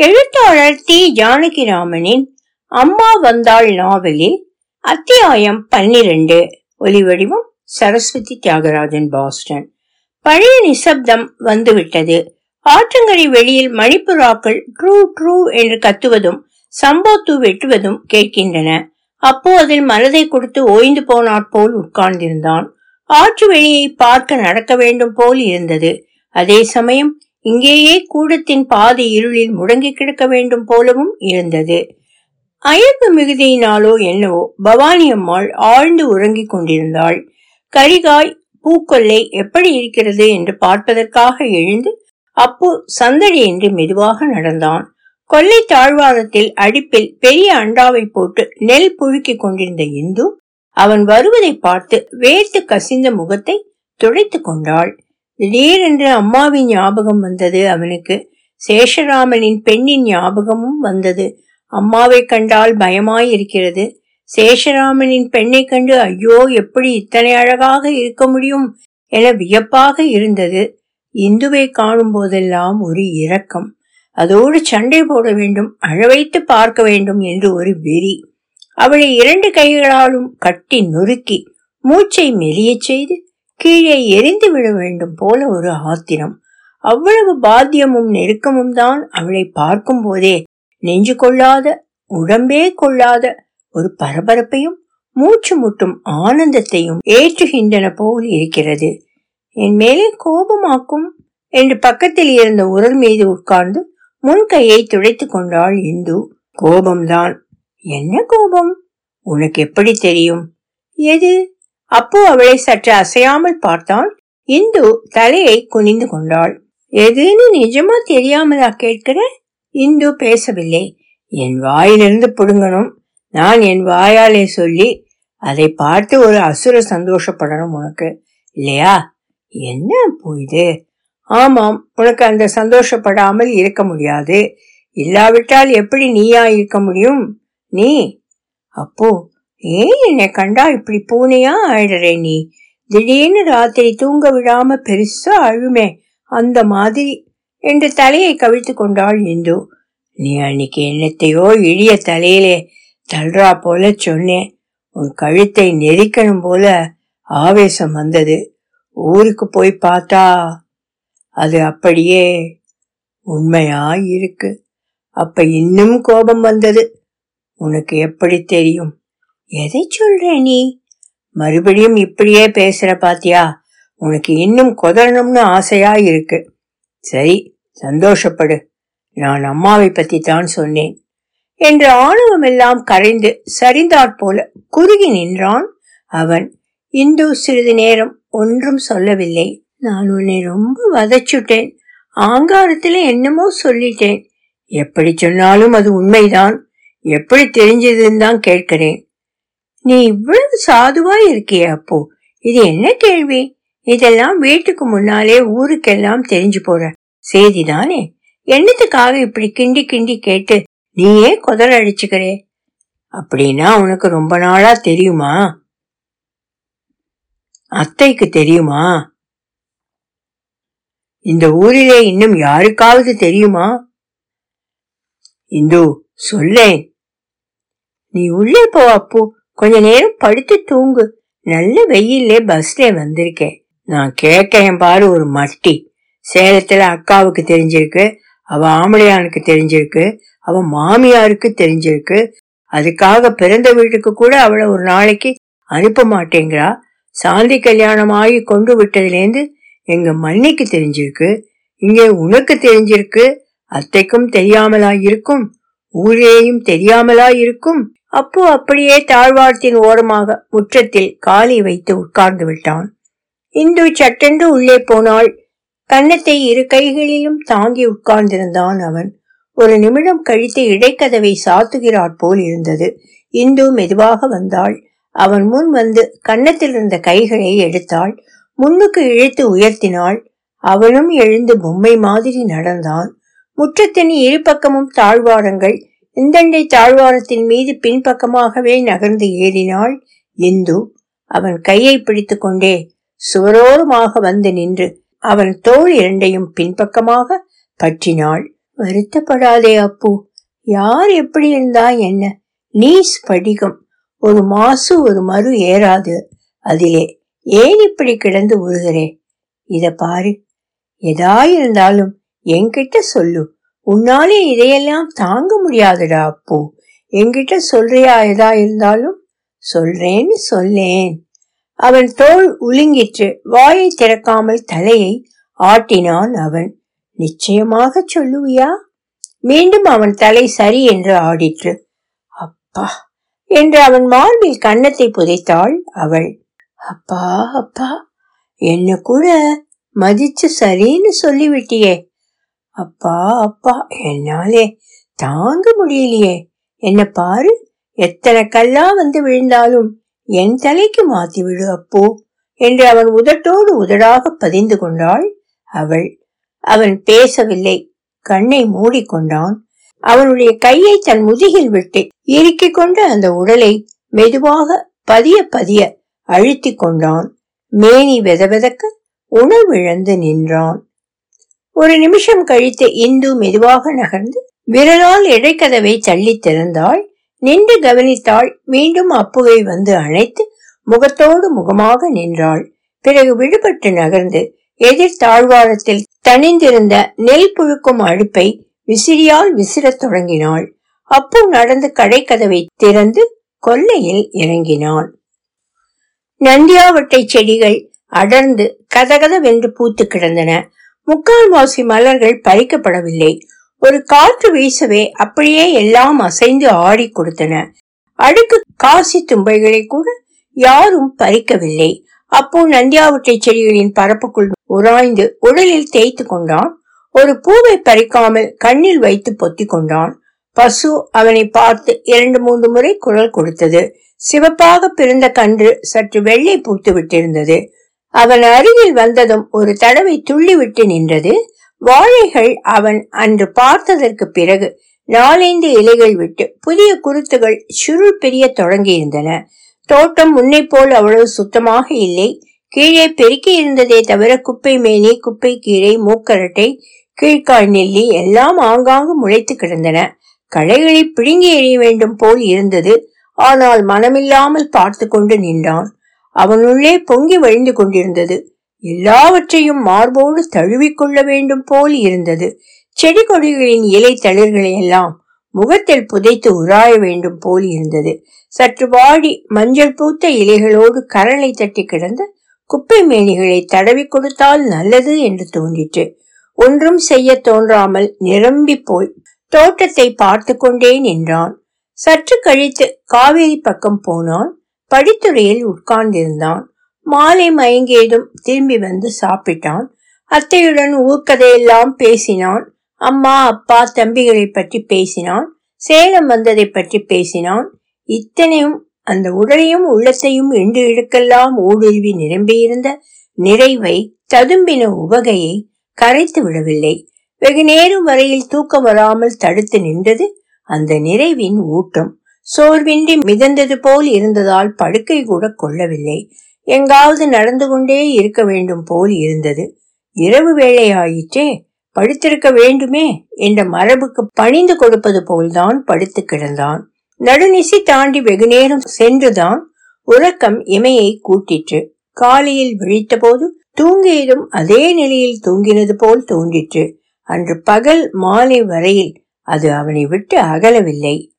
எழுத்தாளர் தி ஜானகிராமனின் அம்மா வந்தாள் நாவலில் அத்தியாயம் பன்னிரண்டு. ஒலிவடிவம் சரஸ்வதி தியாகராஜன் பாஸ்டன். பழைய நிசப்தம் வந்துவிட்டது. ஆற்றங்கரை வெளியில் மணிப்புறாக்கள் ட்ரூ ட்ரூ என்று கத்துவதும் சம்போத்து வெட்டுவதும் கேட்கின்றன. அப்போ அதில் மனதை கொடுத்து ஓய்ந்து போனாற் போல் உட்கார்ந்திருந்தான். ஆற்று வெளியை பார்க்க நடக்க வேண்டும் போல் இருந்தது. அதே சமயம் இங்கேயே கூடத்தின் பாதி இருளில் முடங்கி கிடக்க வேண்டும் போலவும் இருந்தது. அயப்பு மிகுதியினாலோ என்னவோ பவானி அம்மாள் ஆழ்ந்து உறங்கிக் கொண்டிருந்தாள். கரிகாய் பூக்கொல்லை எப்படி இருக்கிறது என்று பார்ப்பதற்காக எழுந்து அப்போ சந்தடி என்று மெதுவாக நடந்தான். கொல்லை தாழ்வாரத்தில் அடிப்பில் பெரிய அண்டாவை போட்டு நெல் புழுக்கிக் கொண்டிருந்த இந்து அவன் வருவதை பார்த்து வேர்த்து கசிந்த முகத்தை துடைத்துக் கொண்டாள். திடீரென்று அம்மாவின் ஞாபகம் வந்தது அவனுக்கு. சேஷராமனின் பெண்ணின் ஞாபகமும் வந்தது. அம்மாவை கண்டால் பயமாயிருக்கிறது. சேஷராமனின் பெண்ணை கண்டு ஐயோ எப்படி இத்தனை அழகாக இருக்க முடியும்? என வியப்பாக இருந்தது. இந்துவை காணும் போதெல்லாம் ஒரு இரக்கம். அதோடு சண்டை போட வேண்டும் அழவைத்து பார்க்க வேண்டும் என்று ஒரு வெறி. அவளை இரண்டு கைகளாலும் கட்டி நொறுக்கி மூச்சை மெலியச் செய்து கீழே எரிந்து விட வேண்டும் போல ஒரு ஆத்திரம். அவ்வளவு பாத்தியமும் நெருக்கமும் தான் அவளை பார்க்கும் போதே நெஞ்சு கொள்ளாத உடம்பே கொள்ளாத ஒரு பரபரப்பையும் மூச்சு முட்டும் ஆனந்தத்தையும் ஏற்றுகின்றன போல் இருக்கிறது. என் மேலே கோபமாக்கும் என்று பக்கத்தில் இருந்த உரல் மீது உட்கார்ந்து முன் கையை துடைத்துக் கொண்டாள் இந்து. கோபம்தான். என்ன கோபம்? உனக்கு எப்படி தெரியும்? எது? அப்போ அவளை சற்று அசையாமல் பார்த்தான். இந்து தலையை குனிந்து கொண்டாள். எதுன்னு நிஜமா தெரியாமலா கேட்கிற? இந்து பேசவில்லை. என் வாயிலிருந்து புடுங்கணும். நான் என் வாயாலே சொல்லி அதை பார்த்து ஒரு அசுர சந்தோஷப்படணும் உனக்கு. இல்லையா? என்ன போயுது ஆமாம் உனக்கு அந்த சந்தோஷப்படாமல் இருக்க முடியாது. இல்லாவிட்டால் எப்படி நீயா இருக்க முடியும்? நீ? அப்போ ஏன் என்னை கண்டா இப்படி பூனையா ஆயிடுறே நீ? திடீர்னு ராத்திரி தூங்க விடாம பெருசா அழுமே. அந்த மாதிரி. என்று தலையை கவிழ்த்து கொண்டாள் இந்து. நீ அன்னைக்கு என்னத்தையோ இழிய தலையிலே தள்ளுறா போல சொன்னேன். உன் கழுத்தை நெரிக்கணும் போல ஆவேசம் வந்தது. ஊருக்கு போய் பார்த்தா அது அப்படியே உண்மையா இருக்கு. அப்ப இன்னும் கோபம் வந்தது. உனக்கு எப்படி தெரியும்? எதை சொல்ற நீ? மறுபடியும் இப்படியே பேசுற பாத்தியா? உனக்கு இன்னும் கொதறணும்னு ஆசையா இருக்கு. சரி சந்தோஷப்படு. நான் அம்மாவை பத்தி தான் சொன்னேன். என்ற ஆணவம் எல்லாம் கரைந்து சரிந்தாற் போல குறுகி நின்றான் அவன். இந்து சிறிது நேரம் ஒன்றும் சொல்லவில்லை. நான் உன்னை ரொம்ப வதச்சுட்டேன். ஆங்காரத்துல என்னமோ சொல்லிட்டேன். எப்படி சொன்னாலும் அது உண்மைதான். எப்படி தெரிஞ்சதுன்னு தான் கேட்கிறேன். நீ இவ்வளவு சாதுவா இருக்கியே அப்போ. இது என்ன கேள்வி? இதெல்லாம் வீட்டுக்கு முன்னாலே ஊருக்கெல்லாம் தெரிஞ்சு போற செய்திதானே என்னத்துக்காக இப்படி கிண்டி கிண்டி கேட்டு நீயே குதற அடிச்சுக்கிறே? அப்படின்னா உனக்கு ரொம்ப நாளா தெரியுமா? அத்தைக்கு தெரியுமா? இந்த ஊரிலே இன்னும் யாருக்காவது தெரியுமா? இந்து சொல்லேன். நீ உள்ளே போ அப்போ. கொஞ்ச நேரம் படுத்து தூங்கு. நல்ல வெயிலே பஸ்ல வந்திருக்கேன். நான் கேட்கேன் பாரு ஒரு மட்டி. சேலத்துல அக்காவுக்கு தெரிஞ்சிருக்கு அவ ஆம்பளையானுக்கு தெரிஞ்சிருக்கு அவ மாமியாருக்கு தெரிஞ்சிருக்கு. அதுக்காக பிறந்த வீட்டுக்கு கூட அவளை ஒரு நாளைக்கு அனுப்ப மாட்டேங்கிறா. சாந்தி கல்யாணம் ஆகி கொண்டு விட்டதுலேருந்து எங்க மன்னிக்கு தெரிஞ்சிருக்கு. இங்கே உனக்கு தெரிஞ்சிருக்கு. அத்தைக்கும் தெரியாமலா இருக்கும் ஊரேயும் தெரியாமலா இருக்கும் அப்போ அப்படியே தாழ்வாரத்தின் ஓரமாக முற்றத்தில் காலி வைத்து உட்கார்ந்து விட்டான். இந்து சட்டென்று உள்ளே போனாள் கன்னத்தை இரு கைகளிலும் தாங்கி உட்கார்ந்திருந்தான் அவன். ஒரு நிமிடம் கழித்து இடைக்கதவை சாத்துகிறாற் போல் இருந்தது. இந்து மெதுவாக வந்தாள். அவன் முன் வந்து கன்னத்தில் இருந்த கைகளை எடுத்தாள். முன்னுக்கு இழுத்து உயர்த்தினாள். அவனும் எழுந்து பொம்மை மாதிரி நடந்தான். முற்றத்தின் இரு பக்கமும் தாழ்வாரங்கள் இந்தண்டை தாழ்வாரத்தின் மீது பின்பக்கமாகவே நகர்ந்து ஏறினாள் இந்து அவன் கையை பிடித்து கொண்டே சுவரோரமாக வந்து நின்று அவன் தோல் இரண்டையும் பின்பக்கமாக பற்றினாள். வருத்தப்படாதே அப்பு யார் எப்படி இருந்தா என்ன? நீ ஸ்படிகம் ஒரு மாசு ஒரு மறு ஏறாது. அதிலே ஏன் இப்படி கிடந்து உருகிறே இத பாரு எதாயிருந்தாலும் என்கிட்ட சொல்லு. உன்னாலே இதையெல்லாம் தாங்க முடியாதுடா அப்போ. என்கிட்ட சொல்றியா எதா இருந்தாலும்? சொல்றேன்னு சொல்லேன். அவன் தோல் உலுங்கிற்று வாயை திறக்காமல் தலையை ஆட்டினான் அவன். நிச்சயமாக சொல்லுவியா? மீண்டும் அவன் தலை சரி என்று ஆடிற்று. அப்பா! என்று அவன் மார்பில் கன்னத்தை புதைத்தாள் அவள். அப்பா அப்பா! என்ன கூட மதிச்சு சரின்னு சொல்லிவிட்டியே. அப்பா அப்பா என்னாலே தாங்க முடியலையே. என்ன பாரு எத்தனை கல்லா வந்து விழுந்தாலும் என் தலைக்கு மாத்தி விடு அப்போ என்று அவன் உதட்டோடு உதடாக பதிந்து கொண்டாள். அவள் அவன் பேசவில்லை. கண்ணை மூடிக்கொண்டான். அவனுடைய கையை தன் முதுகில் விட்டு இறுக்கிக் கொண்டு அந்த உடலை மெதுவாக பதிய பதிய அழுத்தி கொண்டான். மேனி வெதவெதக்க உணவிழந்து நின்றான். ஒரு நிமிஷம் கழித்து இந்து மெதுவாக நகர்ந்து விரலால் இடைக்கதவை தள்ளி திறந்தாள். நின்று கவனித்தாள். மீண்டும் அப்புகை வந்து அணைத்து முகத்தோடு முகமாக நின்றாள். பிறகு விடுபட்டு நகர்ந்து எதிர் தாழ்வாரத்தில் தனிந்திருந்த நெல் புழுக்கும் அடுப்பை விசிறியால் விசிறத் தொடங்கினாள். அப்பு நடந்து கடைக்கதவை திறந்து கொல்லையில் இறங்கினாள். நந்தியாவட்டை செடிகள் அடர்ந்து கதகதவென்று பூத்து கிடந்தன. முக்கால்வாசி மலர்கள் பறிக்கப்படவில்லை. ஒரு காற்று வீசவே அப்படியே எல்லாம் அசைந்து ஆடி கொடுத்தன. அடுக்கு காசி தும்பைகளை கூட யாரும் பறிக்கவில்லை. அப்போ நந்தியாவட்டை செடிகளின் பரப்புக்குள் உராய்ந்து உடலில் தேய்த்து கொண்டான். ஒரு பூவை பறிக்காமல் கண்ணில் வைத்து பொத்தி கொண்டான். பசு அவனை பார்த்து இரண்டு மூன்று முறை குரல் கொடுத்தது. சிவப்பாக பிறந்த கன்று சற்று வெள்ளை பூத்து விட்டிருந்தது. அவன் அருகில் வந்ததும் ஒரு தடவை துள்ளிவிட்டு நின்றது. வாழைகள் அவன் அன்று பார்த்ததற்கு பிறகு நாலைந்து இலைகள் விட்டு புதிய குருத்துகள் சுருள் பிரிய தொடங்கியிருந்தன. தோட்டம் முன்னை போல் அவ்வளவு சுத்தமாக இல்லை. கீழே பெருக்கி இருந்ததே தவிர குப்பை மேனி குப்பை கீரை மூக்கரட்டை கீழ்கால் நெல்லி எல்லாம் ஆங்காங்கு முளைத்து கிடந்தன. களைகளை பிடுங்கி எறிய வேண்டும் போல் இருந்தது. ஆனால் மனமில்லாமல் பார்த்து கொண்டு நின்றான். அவனுள்ளே பொங்கி வழிந்து கொண்டிருந்தது. எல்லாவற்றையும் மார்போடு தழுவிக்கொள்ள வேண்டும் போல் இருந்தது. செடி கொடிகளின் இலை தளிர்களை எல்லாம் முகத்தில் புதைத்து உராய வேண்டும் போல் இருந்தது. சற்று வாடி மஞ்சள் பூத்த இலைகளோடு கரளை தட்டி கிடந்த குப்பை மேனிகளை தடவி கொடுத்தால் நல்லது என்று தோன்றிற்று. ஒன்றும் செய்ய தோன்றாமல் நிரம்பி போய் தோட்டத்தை பார்த்து கொண்டே நின்றான் சற்று கழித்து காவேரி பக்கம் போனான். படித்துறையில் உட்கார்ந்திருந்தான். மாலை மயங்கியதும் திரும்பி வந்து சாப்பிட்டான். அத்தையுடன் ஊர்க்கதையெல்லாம் பேசினான். அம்மா அப்பா தம்பிகளை பற்றி பேசினான். சேலம் வந்ததை பற்றி பேசினான். இத்தனையும் அந்த உடலையும் உள்ளத்தையும் இண்டு இடுக்கெல்லாம் ஊடுருவி நிரம்பியிருந்த நிறைவை ததும்பின உவகையை கரைத்து விடவில்லை. வெகு நேரம் வரையில் தூக்கம் வராமல் தடுத்து நின்றது அந்த நிறைவின் ஊட்டம். சோர்வின்றி மிதந்தது போல் இருந்ததால் படுக்கை கூட கொள்ளவில்லை. எங்காவது நடந்து கொண்டே இருக்க வேண்டும் போல் இருந்தது. இரவு வேளை ஆயிற்றே படுத்திருக்க வேண்டுமே என்ற மரபுக்கு பணிந்து கொடுப்பது போல்தான் படுத்து கிடந்தான். நடுநிசி தாண்டி வெகுநேரம் சென்றுதான் உறக்கம் இமையை கூட்டிற்று. காலையில் விழித்தபோது தூங்கியதும் அதே நிலையில் தூங்கினது போல் தோன்றிற்று. அன்று பகல் மாலை வரையில் அது அவனை விட்டு அகலவில்லை.